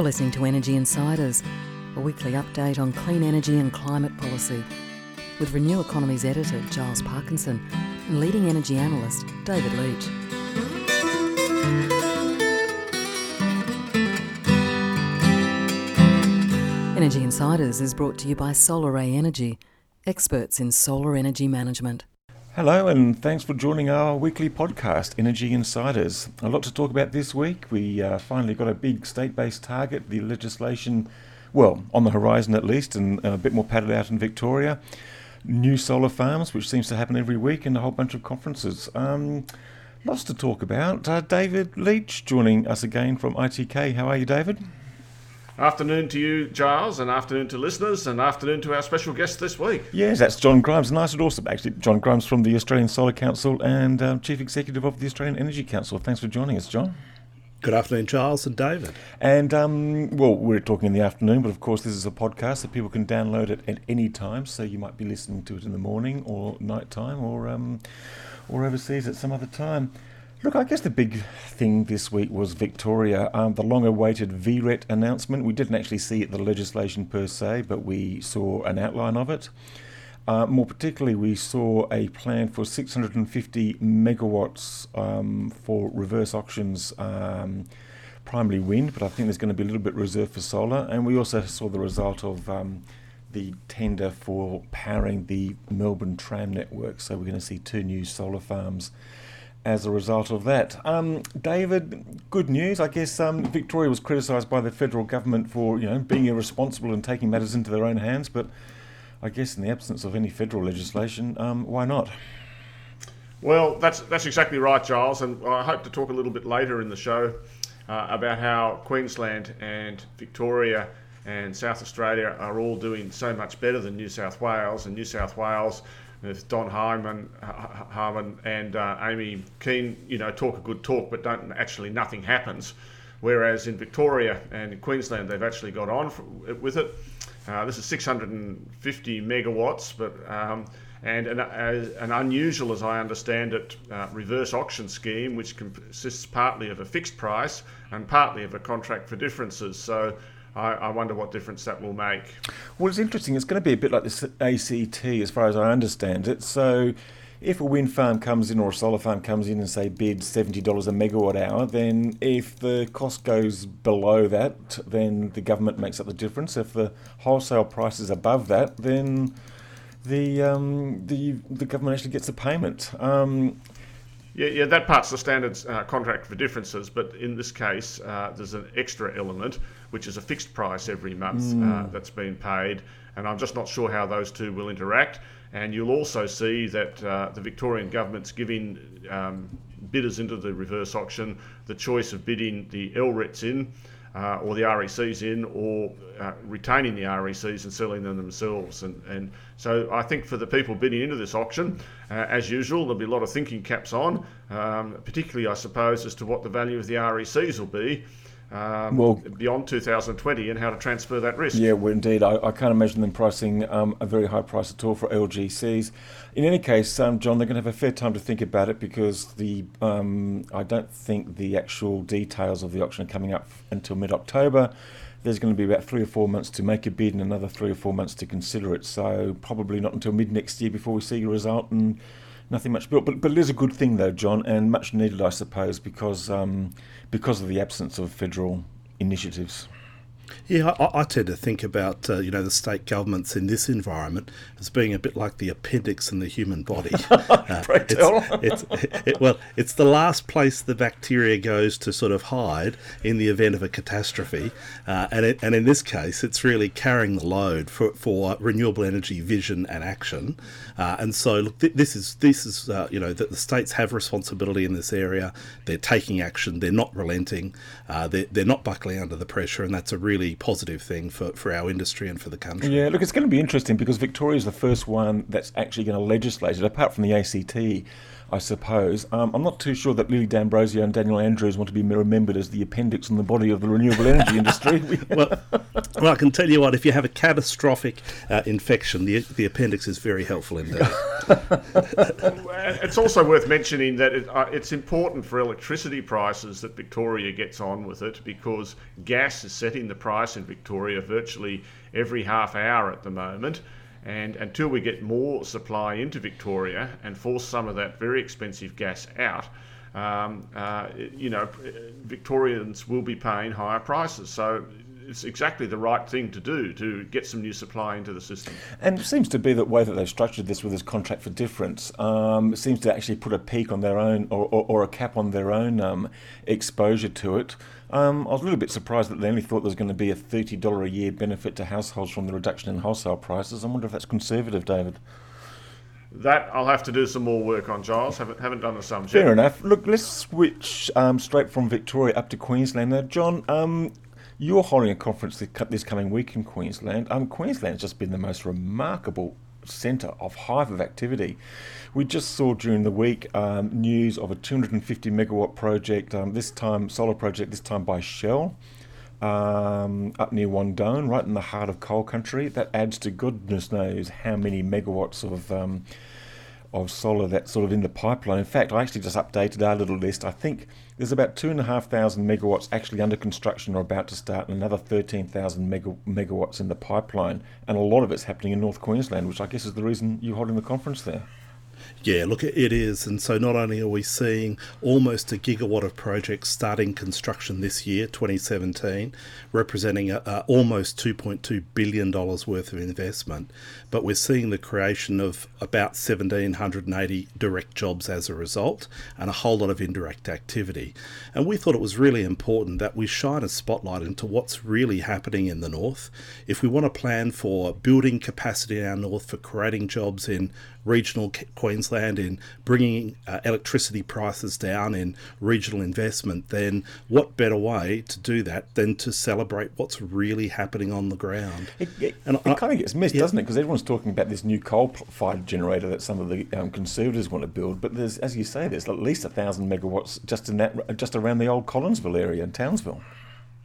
You're listening to Energy Insiders, a weekly update on clean energy and climate policy, with Renew Economy's editor Giles Parkinson and leading energy analyst David Leitch. Energy Insiders is brought to you by SolarAy Energy, experts in solar energy management. Hello, and thanks for joining our weekly podcast, Energy Insiders. A lot to talk about this week. We uh, finally got a big state based target, the legislation, well, on the horizon at least, and a bit more padded out in Victoria. New solar farms, which seems to happen every week, and a whole bunch of conferences. Um, lots to talk about. Uh, David Leitch joining us again from ITK. How are you, David? Afternoon to you, Giles, and afternoon to listeners, and afternoon to our special guest this week. Yes, that's John Grimes. Nice and awesome, actually. John Grimes from the Australian Solar Council and um, Chief Executive of the Australian Energy Council. Thanks for joining us, John. Good afternoon, Charles and David. And, um, well, we're talking in the afternoon, but of course, this is a podcast that people can download it at any time. So you might be listening to it in the morning or night time or, um, or overseas at some other time. Look, I guess the big thing this week was Victoria, um, the long awaited VRET announcement. We didn't actually see the legislation per se, but we saw an outline of it. Uh, more particularly, we saw a plan for 650 megawatts um, for reverse auctions, um, primarily wind, but I think there's going to be a little bit reserved for solar. And we also saw the result of um, the tender for powering the Melbourne tram network. So we're going to see two new solar farms as a result of that. Um, David, good news. I guess um, Victoria was criticised by the federal government for you know being irresponsible and taking matters into their own hands, but I guess in the absence of any federal legislation, um, why not? Well, that's that's exactly right, Giles, and I hope to talk a little bit later in the show uh, about how Queensland and Victoria and South Australia are all doing so much better than New South Wales, and New South Wales with Don Harwin, Harwin and uh, Amy Keane, you know, talk a good talk, but don't actually nothing happens. Whereas in Victoria and in Queensland, they've actually got on for, with it. Uh, this is 650 megawatts, but um, and an, an, unusual, as I understand it, uh, reverse auction scheme, which consists partly of a fixed price and partly of a contract for differences. So I, I, wonder what difference that will make. Well, it's interesting. It's going to be a bit like this ACT, as far as I understand it. So, if a wind farm comes in or a solar farm comes in and say bids seventy dollars a megawatt hour, then if the cost goes below that, then the government makes up the difference. If the wholesale price is above that, then the um, the the government actually gets a payment. Um, yeah, yeah, that part's the standard uh, contract for differences, but in this case, uh, there's an extra element, which is a fixed price every month mm. uh, that's been paid, and I'm just not sure how those two will interact. And you'll also see that uh, the Victorian government's giving um, bidders into the reverse auction the choice of bidding the LRETs in uh, or the RECs in, or uh, retaining the RECs and selling them themselves. And, and so I think for the people bidding into this auction, uh, as usual, there'll be a lot of thinking caps on, um, particularly, I suppose, as to what the value of the RECs will be um, well, beyond 2020 and how to transfer that risk. Yeah, well, indeed. I, I can't imagine them pricing um, a very high price at all for LGCs. In any case, um, John, they're going to have a fair time to think about it because the um, I don't think the actual details of the auction are coming up until mid October. There's going to be about three or four months to make a bid and another three or four months to consider it. So probably not until mid next year before we see a result and nothing much built. But but it is a good thing though, John, and much needed, I suppose, because um, because of the absence of federal initiatives. Yeah, I, I, tend to think about uh, you know the state governments in this environment as being a bit like the appendix in the human body. uh, it's, it's it, well, it's the last place the bacteria goes to sort of hide in the event of a catastrophe, uh, and it, and in this case, it's really carrying the load for, for renewable energy vision and action. Uh, and so, look, th- this is this is uh, you know that the states have responsibility in this area. They're taking action. They're not relenting. Uh, they're, they're not buckling under the pressure, and that's a really positive thing for, for our industry and for the country. Yeah, look, it's going to be interesting because Victoria is the first one that's actually going to legislate it, apart from the ACT. I suppose. Um, I'm not too sure that Lily D'Ambrosio and Daniel Andrews want to be remembered as the appendix in the body of the renewable energy industry. well, well, I can tell you what, if you have a catastrophic uh, infection, the, the appendix is very helpful indeed. it's also worth mentioning that it, uh, it's important for electricity prices that Victoria gets on with it because gas is setting the price in Victoria virtually every half hour at the moment. And until we get more supply into Victoria and force some of that very expensive gas out, um, uh, you know, Victorians will be paying higher prices. So it's exactly the right thing to do to get some new supply into the system. And it seems to be the way that they've structured this with this contract for difference um, seems to actually put a peak on their own or, or, or a cap on their own um, exposure to it. Um, I was a little bit surprised that they only thought there was going to be a $30 a year benefit to households from the reduction in wholesale prices. I wonder if that's conservative, David. That I'll have to do some more work on, Giles. Haven't haven't done the sums Fair yet. enough. Look, let's switch um, straight from Victoria up to Queensland. Now, John, um, you're holding a conference this coming week in Queensland. Um, Queensland's just been the most remarkable centre of hive of activity. We just saw during the week um, news of a 250 megawatt project, um, this time solar project, this time by Shell. Um, up near Wandoan, right in the heart of coal country. That adds to goodness knows how many megawatts of um, of solar that's sort of in the pipeline. In fact, I actually just updated our little list. I think there's about two and a half thousand megawatts actually under construction or about to start, and another 13,000 mega, megawatts in the pipeline. And a lot of it's happening in North Queensland, which I guess is the reason you're holding the conference there. Yeah, look, it is. And so not only are we seeing almost a gigawatt of projects starting construction this year, 2017, representing a, a almost $2.2 billion worth of investment, but we're seeing the creation of about 1,780 direct jobs as a result and a whole lot of indirect activity. And we thought it was really important that we shine a spotlight into what's really happening in the north. If we want to plan for building capacity in our north, for creating jobs in regional Queensland in bringing uh, electricity prices down in regional investment, then what better way to do that than to celebrate what's really happening on the ground? It, it, and it I, kind of gets missed, yeah. doesn't it? Because everyone's talking about this new coal-fired generator that some of the um, conservatives want to build, but there's, as you say, there's at least a thousand megawatts just in that, just around the old Collinsville area in Townsville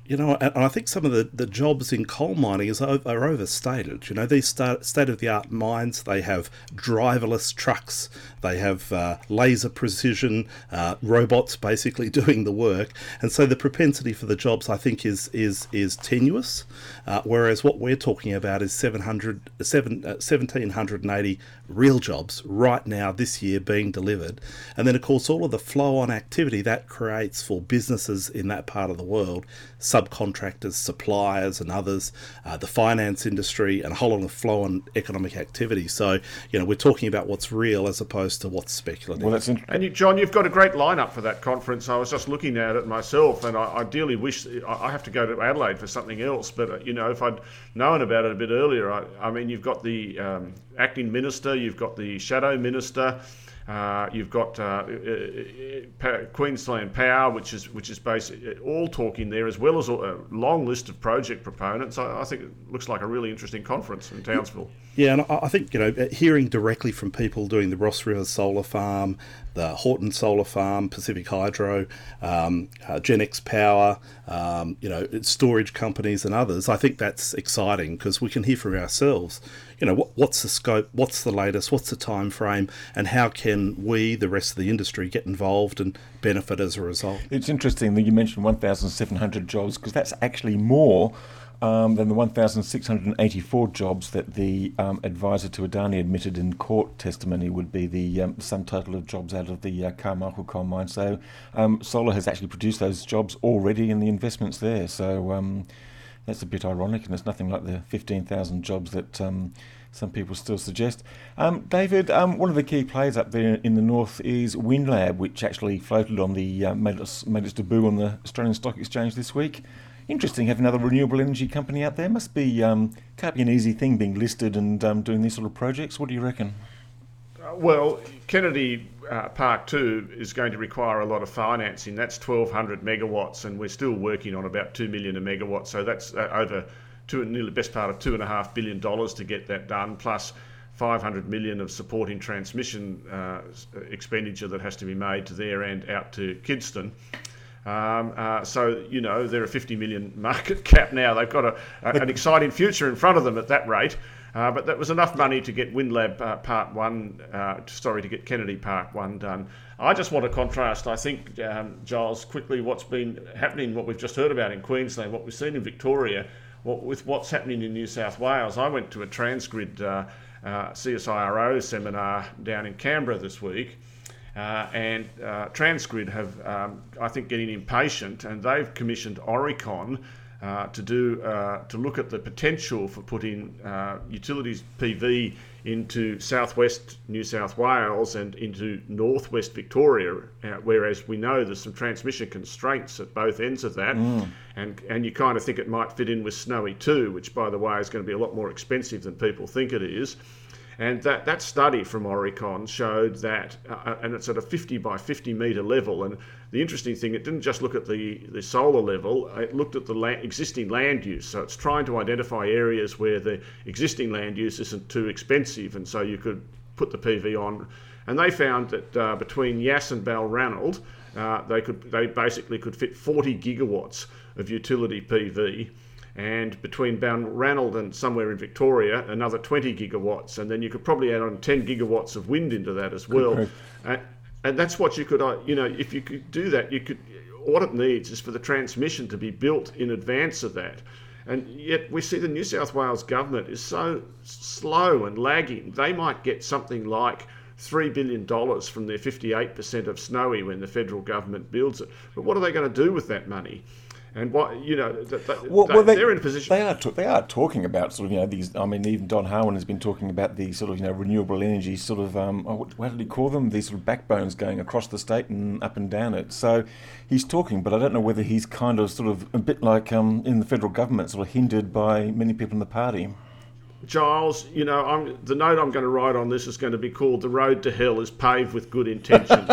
you know, and I think some of the, the jobs in coal mining is are overstated. You know, these state of the art mines, they have driverless trucks, they have uh, laser precision uh, robots basically doing the work, and so the propensity for the jobs, I think, is is is tenuous. Uh, whereas what we're talking about is 700, 7, 1,780 uh, real jobs right now this year being delivered, and then of course all of the flow on activity that creates for businesses in that part of the world subcontractors, suppliers, and others, uh, the finance industry, and a whole lot of flow on economic activity. So, you know, we're talking about what's real as opposed to what's speculative. Well, that's interesting. And you, John, you've got a great lineup for that conference. I was just looking at it myself, and I ideally wish I have to go to Adelaide for something else. But uh, you know, if I'd known about it a bit earlier, I, I mean, you've got the um, acting minister, you've got the shadow minister. Uh, you've got uh, uh, uh, Queensland Power, which is which is basically all talking there, as well as a long list of project proponents. I, I, think it looks like a really interesting conference in Townsville. Yeah, and I think you know hearing directly from people doing the Ross River Solar Farm, the Haughton Solar Farm, Pacific Hydro, um, uh, Genex Power, um, you know, storage companies and others. I think that's exciting because we can hear from ourselves you know, what, what's the scope, what's the latest, what's the time frame, and how can we, the rest of the industry, get involved and benefit as a result? It's interesting that you mentioned 1,700 jobs because that's actually more um, than the 1,684 jobs that the um, advisor to Adani admitted in court testimony would be the um, sum total of jobs out of the uh, Carmichael coal mine. So um, Solar has actually produced those jobs already in the investments there. So um, that's a bit ironic, and it's nothing like the 15,000 jobs that um, some people still suggest. Um, David, um, one of the key players up there in the north is Windlab, which actually floated on the uh, made, its, made its debut on the Australian Stock Exchange this week. Interesting, having another renewable energy company out there must be um, can't be an easy thing being listed and um, doing these sort of projects. What do you reckon? Well, Kennedy uh, Park 2 is going to require a lot of financing. That's 1,200 megawatts, and we're still working on about 2 million a megawatt. So that's uh, over two, nearly best part of $2.5 billion to get that done, plus 500 million of supporting transmission uh, expenditure that has to be made to there and out to Kidston. Um, uh, so, you know, they're a 50 million market cap now. They've got a, a, an exciting future in front of them at that rate. Uh, but that was enough money to get Windlab uh, Part 1, uh, sorry, to get Kennedy Part 1 done. I just want to contrast, I think, um, Giles, quickly what's been happening, what we've just heard about in Queensland, what we've seen in Victoria, what, with what's happening in New South Wales. I went to a Transgrid uh, uh, CSIRO seminar down in Canberra this week. And Transgrid have, um, I think, getting impatient, and they've commissioned Aurecon uh, to do uh, to look at the potential for putting uh, utilities PV into southwest New South Wales and into northwest Victoria, uh, whereas we know there's some transmission constraints at both ends of that, mm. and and you kind of think it might fit in with Snowy too, which by the way is going to be a lot more expensive than people think it is. And that, that study from Aurecon showed that, uh, uh, and it's at a 50 by 50 metre level. And the interesting thing, it didn't just look at the, the solar level, it looked at the la- existing land use. So it's trying to identify areas where the existing land use isn't too expensive. And so you could put the PV on. And they found that uh, between Yass and Balranald, uh, they could they basically could fit 40 gigawatts of utility PV and between Balranald and somewhere in Victoria, another 20 gigawatts, and then you could probably add on 10 gigawatts of wind into that as well. Uh, and that's what you could, uh, you know, if you could do that, you could. What it needs is for the transmission to be built in advance of that. And yet we see the New South Wales government is so slow and lagging. They might get something like $3 billion from their 58% of Snowy when the federal government builds it. But what are they going to do with that money? And what you know, that, that, well, well, they, are in a position. They are they are talking about sort of you know these. I mean, even Don Harwin has been talking about these sort of you know renewable energy sort of um, oh, what, what did he call them? These sort of backbones going across the state and up and down it. So he's talking, but I don't know whether he's kind of sort of a bit like um, in the federal government, sort of hindered by many people in the party. Giles, you know, I'm, the note I'm going to write on this is going to be called "The Road to Hell is Paved with Good Intentions."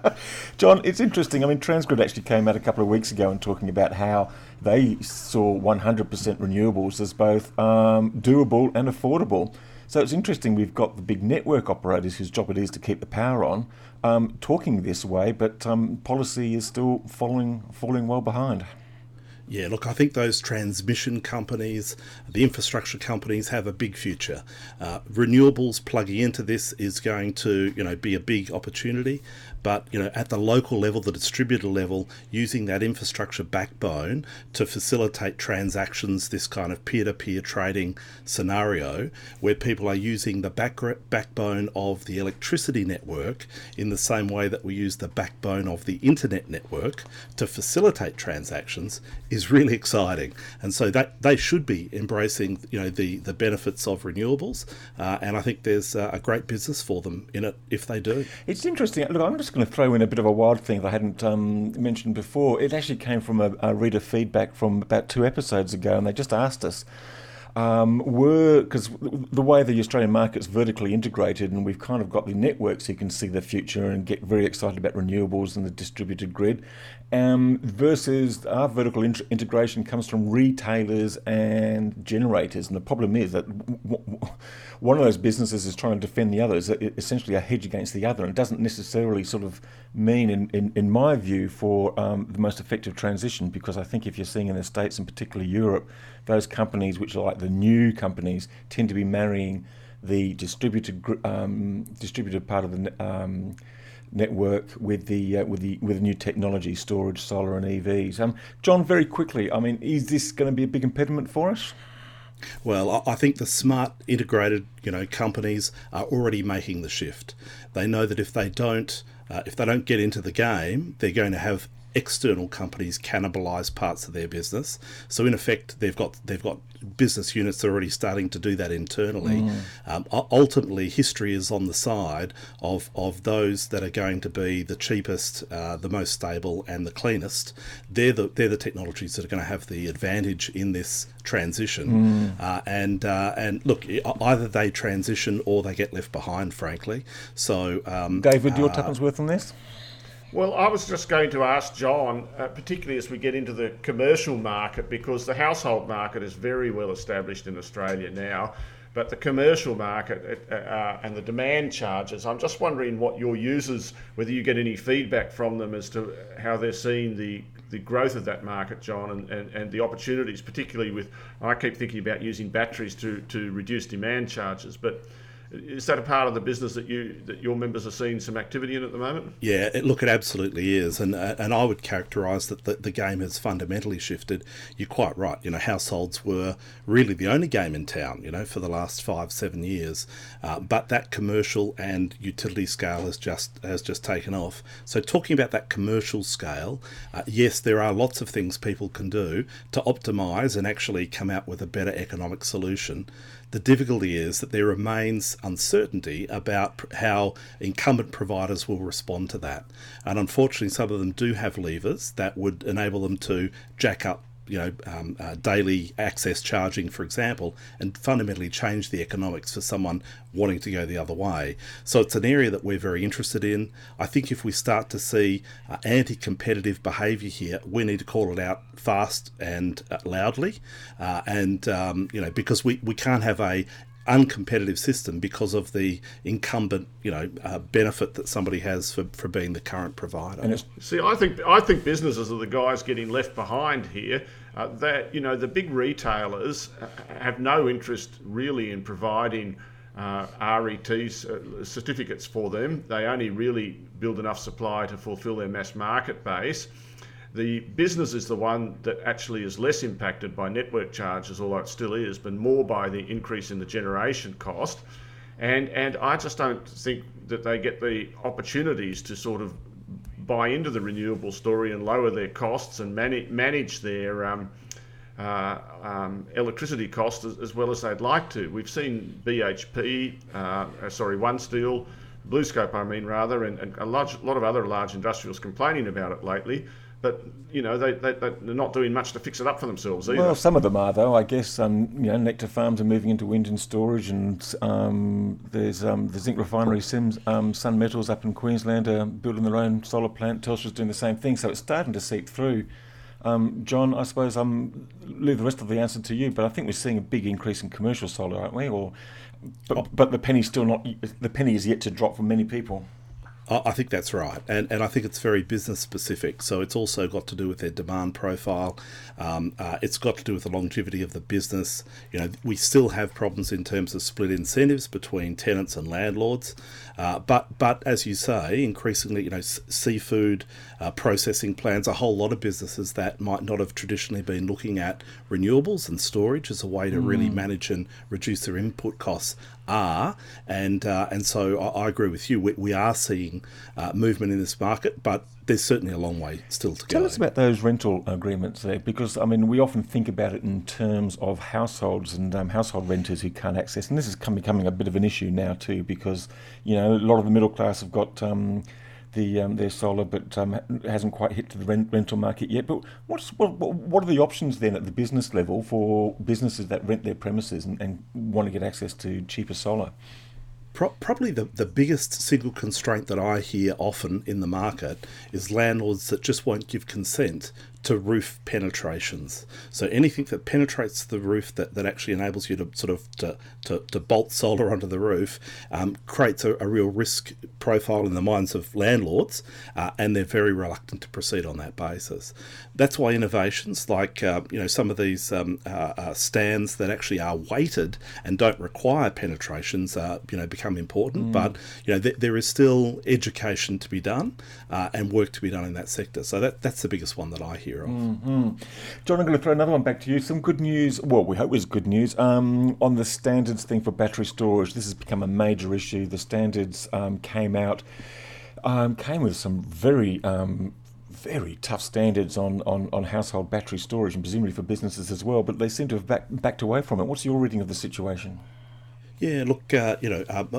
John, it's interesting. I mean, Transgrid actually came out a couple of weeks ago and talking about how they saw 100% renewables as both um, doable and affordable. So it's interesting. We've got the big network operators whose job it is to keep the power on, um, talking this way, but um, policy is still falling falling well behind. Yeah, look, I think those transmission companies, the infrastructure companies have a big future. Uh, renewables plugging into this is going to, you know, be a big opportunity. But you know, at the local level, the distributor level, using that infrastructure backbone to facilitate transactions, this kind of peer-to-peer trading scenario, where people are using the back backbone of the electricity network in the same way that we use the backbone of the internet network to facilitate transactions, is really exciting. And so that they should be embracing, you know, the the benefits of renewables. Uh, and I think there's uh, a great business for them in it if they do. It's interesting. Look, I'm just going to throw in a bit of a wild thing that I hadn't um, mentioned before. It actually came from a, a, reader feedback from about two episodes ago, and they just asked us. Um, were because the way the Australian market's vertically integrated, and we've kind of got the networks, you can see the future and get very excited about renewables and the distributed grid um, versus our vertical int- integration comes from retailers and generators. And the problem is that w- w- one of those businesses is trying to defend the other, is essentially a hedge against the other. And it doesn't necessarily sort of mean, in, in, in my view, for um, the most effective transition, because I think if you're seeing in the States and particularly Europe, those companies which are like the new companies tend to be marrying the distributed um, distributed part of the um, network with the uh, with the with new technology, storage, solar, and EVs. Um, John, very quickly, I mean, is this going to be a big impediment for us? Well, I think the smart integrated, you know, companies are already making the shift. They know that if they don't, uh, if they don't get into the game, they're going to have external companies cannibalize parts of their business. So in effect, they've got they've got business units that are already starting to do that internally. Mm. Um, ultimately, history is on the side of of those that are going to be the cheapest, uh, the most stable, and the cleanest. They're the they're the technologies that are going to have the advantage in this transition. Mm. Uh, and uh, and look, either they transition or they get left behind. Frankly, so um, David, your uh, worth on this? Well, I was just going to ask John, uh, particularly as we get into the commercial market, because the household market is very well established in Australia now. But the commercial market uh, uh, and the demand charges, I'm just wondering what your users, whether you get any feedback from them as to how they're seeing the, the growth of that market, John, and, and, and the opportunities, particularly with, I keep thinking about using batteries to, to reduce demand charges. But is that a part of the business that you that your members are seeing some activity in at the moment? Yeah, it, look, it absolutely is, and uh, and I would characterise that the, the game has fundamentally shifted. You're quite right. You know, households were really the only game in town. You know, for the last five seven years, uh, but that commercial and utility scale has just has just taken off. So talking about that commercial scale, uh, yes, there are lots of things people can do to optimise and actually come out with a better economic solution. The difficulty is that there remains uncertainty about how incumbent providers will respond to that. And unfortunately, some of them do have levers that would enable them to jack up you know, um, uh, daily access charging, for example, and fundamentally change the economics for someone wanting to go the other way. So it's an area that we're very interested in. I think if we start to see uh, anti-competitive behaviour here, we need to call it out fast and uh, loudly, uh, and um, you know, because we, we can't have a uncompetitive system because of the incumbent, you know, uh, benefit that somebody has for, for being the current provider. And See, I think I think businesses are the guys getting left behind here. Uh, that you know, the big retailers have no interest really in providing. Uh, RETs uh, certificates for them. They only really build enough supply to fulfil their mass market base. The business is the one that actually is less impacted by network charges, although it still is, but more by the increase in the generation cost. And, and I just don't think that they get the opportunities to sort of buy into the renewable story and lower their costs and manage, manage their um, uh, um, electricity costs as, as, well as they'd like to. We've seen BHP, uh, uh, sorry, OneSteel, BlueScope, I mean, rather, and, and a large, lot of other large industrials complaining about it lately but you know they, they they're not doing much to fix it up for themselves either. Well, some of them are though. I guess um, you know Nectar Farms are moving into wind and storage, and um, there's um, the zinc refinery Sims um, Sun Metals up in Queensland are building their own solar plant. Telstra's doing the same thing, so it's starting to seep through. Um, John, I suppose I'm leave the rest of the answer to you, but I think we're seeing a big increase in commercial solar, aren't we? Or but, but the penny's still not the penny is yet to drop for many people. I think that's right, and and I think it's very business specific. So it's also got to do with their demand profile. Um, uh, it's got to do with the longevity of the business. You know, we still have problems in terms of split incentives between tenants and landlords. Uh, but but as you say, increasingly, you know, s- seafood uh, processing plants, a whole lot of businesses that might not have traditionally been looking at renewables and storage as a way to mm. really manage and reduce their input costs are, and uh, and so I, I, agree with you. We, we are seeing uh, movement in this market, but there's certainly a long way still to Tell go. Tell us about those rental agreements there, because I mean we often think about it in terms of households and um, household renters who can't access, and this is becoming a bit of an issue now too, because you know a lot of the middle class have got. Um, the um, their solar, but um, hasn't quite hit to the rent, rental market yet. But what's what, what are the options then at the business level for businesses that rent their premises and, and want to get access to cheaper solar? probably the, the biggest single constraint that I hear often in the market is landlords that just won't give consent to roof penetrations. So anything that penetrates the roof that, that actually enables you to sort of to, to, to bolt solar onto the roof um, creates a, a, real risk profile in the minds of landlords, uh, and they're very reluctant to proceed on that basis. That's why innovations like uh, you know some of these um, uh, uh stands that actually are weighted and don't require penetrations you know become important. Mm. But you know th- there is still education to be done uh, and work to be done in that sector. So that that's the biggest one that I hear of. Mm-hmm. John, I'm going to throw another one back to you. Some good news. Well, we hope it's good news um, on the standards thing for battery storage. This has become a major issue. The standards um, came out, um, came with some very um, very tough standards on, on, on household battery storage and presumably for businesses as well, but they seem to have back, backed away from it. What's your reading of the situation? Yeah, look, uh, you know, um,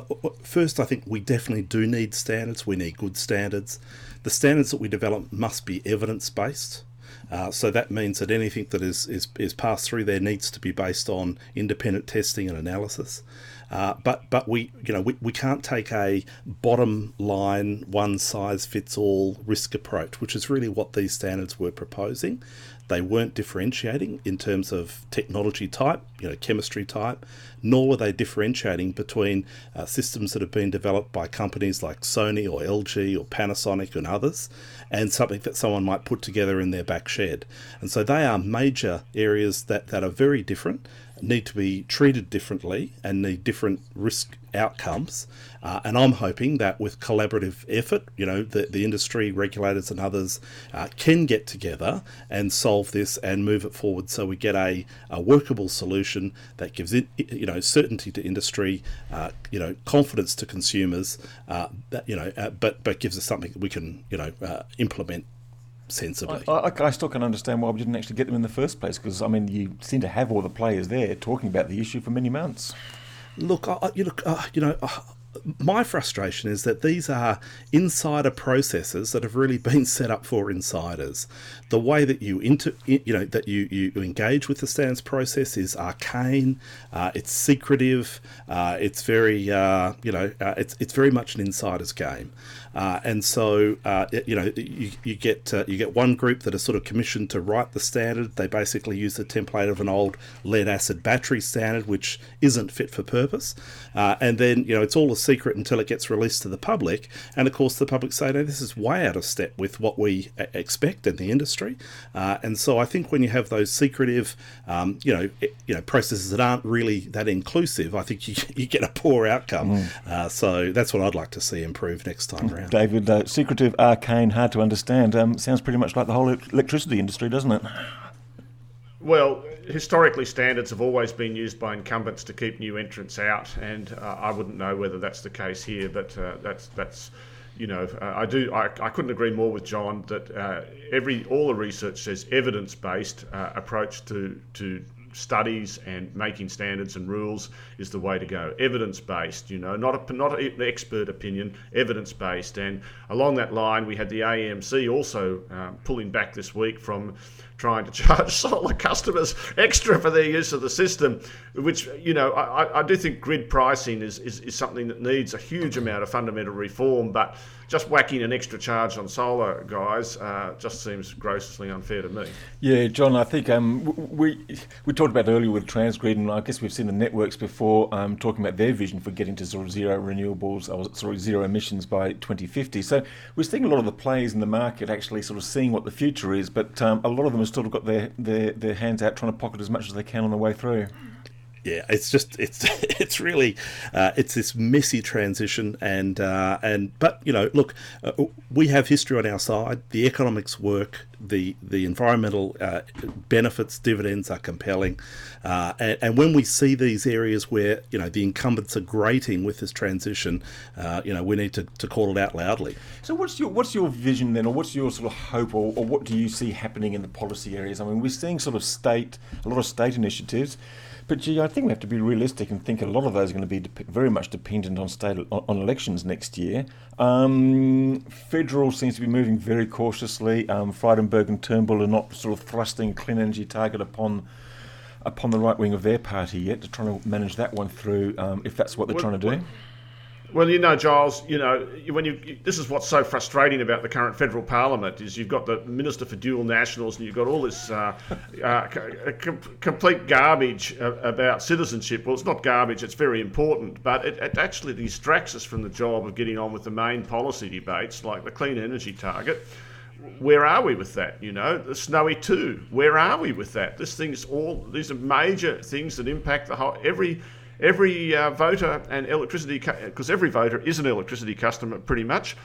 first, I think we definitely do need standards. We need good standards. The standards that we develop must be evidence based. Uh, so that means that anything that is, is, is passed through there needs to be based on independent testing and analysis. Uh, but but we you know we, we can't take a bottom line one size fits all risk approach, which is really what these standards were proposing. They weren't differentiating in terms of technology type, you know, chemistry type, nor were they differentiating between uh, systems that have been developed by companies like Sony or LG or Panasonic and others, and something that someone might put together in their back shed. And so they are major areas that, that are very different need to be treated differently and need different risk outcomes. Uh, and I'm hoping that with collaborative effort, you know, the, the industry, regulators, and others uh, can get together and solve this and move it forward so we get a, a workable solution that gives it, you know, certainty to industry, uh, you know, confidence to consumers, uh, that, you know, uh, but, but gives us something that we can, you know, uh, implement sensibly. I, I, I, still can't understand why we didn't actually get them in the first place because I mean you seem to have all the players there talking about the issue for many months. Look, I, you look, uh, you know, uh, my frustration is that these are insider processes that have really been set up for insiders. The way that you inter, you know, that you, you engage with the standards process is arcane. Uh, it's secretive. Uh, it's very, uh, you know, uh, it's it's very much an insider's game. Uh, and so, uh, you know, you, you get you get one group that are sort of commissioned to write the standard. They basically use the template of an old lead acid battery standard, which isn't fit for purpose. and then, you know, it's all a secret until it gets released to the public. And of course, the public say, no, this is way out of step with what we expect in the industry. Uh, and so I think when you have those secretive, um, you know, you know, processes that aren't really that inclusive, I think you, you get a poor outcome. Mm. Uh, so that's what I'd like to see improve next time around. David, uh, secretive, arcane, hard to understand. Um, sounds pretty much like the whole electricity industry, doesn't it? Well, historically, standards have always been used by incumbents to keep new entrants out, and uh, I wouldn't know whether that's the case here, but uh, that's that's you know uh, I do I, I couldn't agree more with John that uh, every all the research says evidence based uh, approach to to studies and making standards and rules is the way to go. Evidence based, you know, not a, not an expert opinion, evidence based. And along that line, we had the AMC also um, pulling back this week from trying to charge solar customers extra for their use of the system, which, you know, I, I do think grid pricing is, is, is something that needs a huge amount of fundamental reform, but just whacking an extra charge on solar guys uh, just seems grossly unfair to me. Yeah, John, I think um, we we talked about earlier with Transgrid, and I guess we've seen the networks before um, talking about their vision for getting to sort of zero renewables or sorry zero emissions by 2050. So we're seeing a lot of the players in the market actually sort of seeing what the future is, but um, a lot of them still got their, their their hands out trying to pocket as much as they can on the way through yeah, it's just it's it's really uh, it's this messy transition and uh, and but you know look uh, we have history on our side. The economics work. The the environmental uh, benefits dividends are compelling. Uh, and, and, when we see these areas where you know the incumbents are grating with this transition uh, you know we need to, to call it out loudly. So what's your what's your vision then or what's your sort of hope or, or what do you see happening in the policy areas? I mean we're seeing sort of state a lot of state initiatives but gee, I think we have to be realistic and think a lot of those are going to be de- very much dependent on state on elections next year. Um, federal seems to be moving very cautiously. Um, Frydenberg and Turnbull are not sort of thrusting a clean energy target upon upon the right wing of their party yet. They're trying to manage that one through, um, if that's what they're what, trying to do. What, well, you know, Giles, you know, when you this is what's so frustrating about the current federal parliament is you've got the minister for dual nationals and you've got all this uh, uh, com- complete garbage about citizenship. Well, it's not garbage; it's very important, but it, it, actually distracts us from the job of getting on with the main policy debates, like the clean energy target. Where are we with that? You know, the Snowy Two. Where are we with that? This thing's all. These are major things that impact the whole every every uh, voter and electricity, because every voter is an electricity customer pretty much.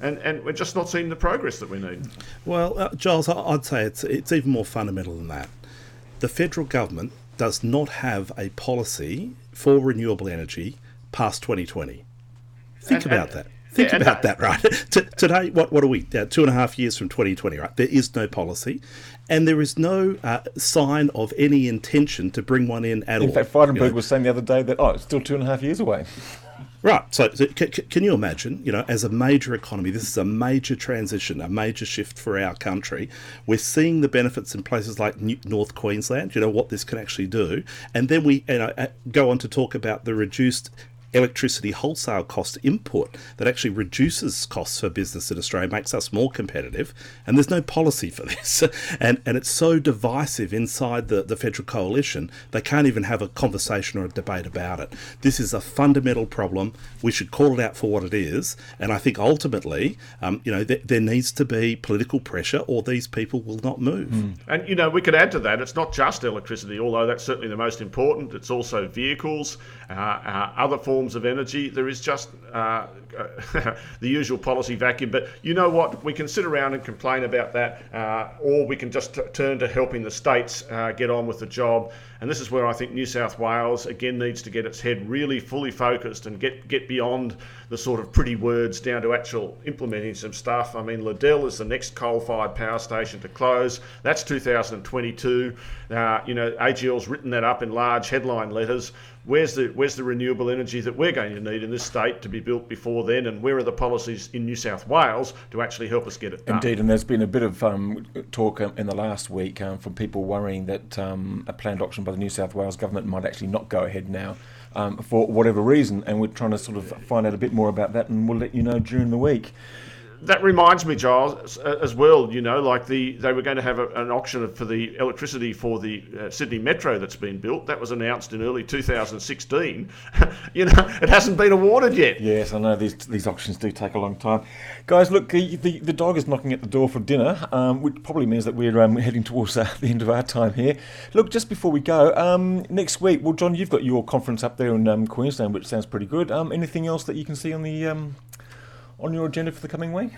And, and we're just not seeing the progress that we need. Well, uh, Giles, I'd say it's, it's even more fundamental than that. The federal government does not have a policy for renewable energy past 2020. Think and, about and, that. Think yeah, about that, right? Today, what what are we? Uh, two and a half years from 2020, right? There is no policy, and there is no uh, sign of any intention to bring one in at in all. In fact, Frydenberg you know? was saying the other day that oh, it's still two and a half years away. Right. So, so c- c- can you imagine, you know, as a major economy, this is a major transition, a major shift for our country. We're seeing the benefits in places like New- North Queensland, you know, what this can actually do. And then we you know, uh, go on to talk about the reduced electricity wholesale cost input that actually reduces costs for business in Australia, makes us more competitive, and there's no policy for this. and and it's so divisive inside the, the federal coalition, they can't even have a conversation or a debate about it. This is a fundamental problem. We should call it out for what it is, and I think ultimately, um, you know, th- there needs to be political pressure, or these people will not move. Mm. And you know, we could add to that. It's not just electricity, although that's certainly the most important. It's also vehicles, uh, uh, other forms forms of energy. There is just uh, the usual policy vacuum. But you know what? We can sit around and complain about that, uh, or we can just t- turn to helping the states uh, get on with the job. And this is where I think New South Wales again needs to get its head really fully focused and get get beyond the sort of pretty words down to actual implementing some stuff. I mean, Liddell is the next coal-fired power station to close. That's 2022. Uh, you know, AGL's written that up in large headline letters where's the where's the renewable energy that we're going to need in this state to be built before then, and where are the policies in New South Wales to actually help us get it done? Indeed, and there's been a bit of um, talk um, in the last week um, from people worrying that um, a planned auction by the New South Wales government might actually not go ahead now. Um, for whatever reason, and we're trying to sort of find out a bit more about that, and we'll let you know during the week that reminds me, Giles, as well. You know, like the they were going to have a, an auction for the electricity for the uh, Sydney Metro that's been built. That was announced in early 2016. you know, it hasn't been awarded yet. Yes, I know these these auctions do take a long time. Guys, look, the the, the dog is knocking at the door for dinner, um, which probably means that we're um, heading towards uh, the end of our time here. Look, just before we go, um, next week, well, John, you've got your conference up there in um, Queensland, which sounds pretty good. Um, anything else that you can see on the um, on your agenda for the coming week?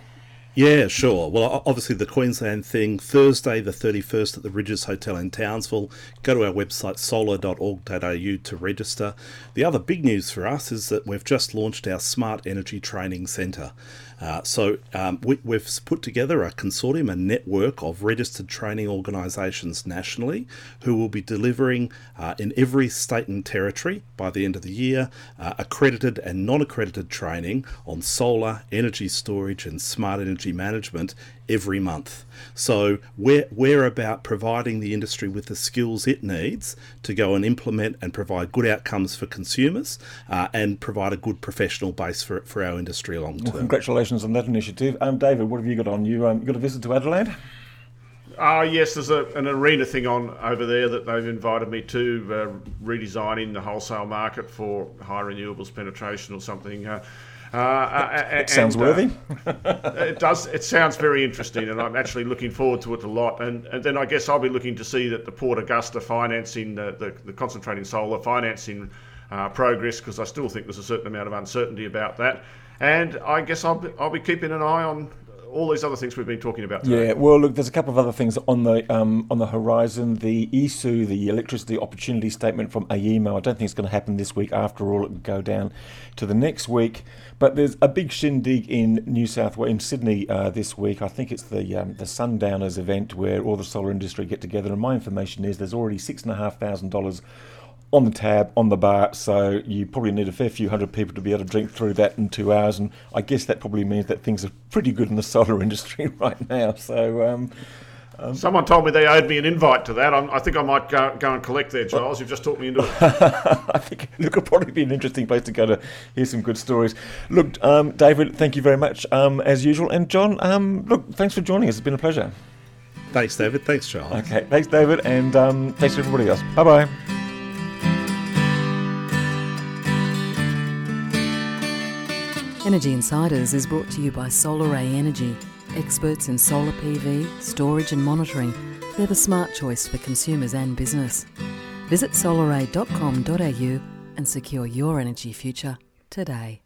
Yeah, sure. Well, obviously the Queensland thing, Thursday the 31st at the Ridges Hotel in Townsville. Go to our website solar.org.au to register. The other big news for us is that we've just launched our Smart Energy Training Centre. Uh, so um, we, have put together a consortium, a network of registered training organisations nationally who will be delivering uh, in every state and territory by the end of the year uh, accredited and non accredited training on solar, energy storage, and smart energy management every month. So we're, we're about providing the industry with the skills it needs to go and implement and provide good outcomes for consumers uh, and provide a good professional base for, for our industry long term. Well, congratulations on that initiative. Um, David, what have you got on? You, um, you got a visit to Adelaide? Uh, yes, there's a, an arena thing on over there that they've invited me to, uh, redesigning the wholesale market for high renewables penetration or something. Uh, uh, it sounds and, uh, worthy. it does. It sounds very interesting, and I'm actually looking forward to it a lot. And, and then I guess I'll be looking to see that the Port Augusta financing, the, the, the concentrating solar financing uh, progress, because I still think there's a certain amount of uncertainty about that. And I guess I'll be, I'll be keeping an eye on all these other things we've been talking about. Today. Yeah, well, look, there's a couple of other things on the um, on the horizon. The ESOO, the Electricity Opportunity Statement from AEMO. I don't think it's going to happen this week. After all, it will go down to the next week. But there's a big shindig in New South Wales, in Sydney uh, this week. I think it's the um, the Sundowners event where all the solar industry get together. And my information is there's already six and a half thousand dollars on the tab, on the bar, so you probably need a fair few hundred people to be able to drink through that in two hours. And I guess that probably means that things are pretty good in the solar industry right now. So. Um, um, Someone told me they owed me an invite to that. I'm, i think I might go, go and collect there, Charles. You've just talked me into it. I think look, it'll probably be an interesting place to go to hear some good stories. Look, um, David, thank you very much um, as usual, and John, um, look, thanks for joining us. It's been a pleasure. Thanks, David. Thanks, Charles. Okay, thanks, David, and um, thanks to everybody else. Bye bye. Energy Insiders is brought to you by SolarAy Energy, experts in solar PV, storage and monitoring. They're the smart choice for consumers and business. Visit solaray.com.au and secure your energy future today.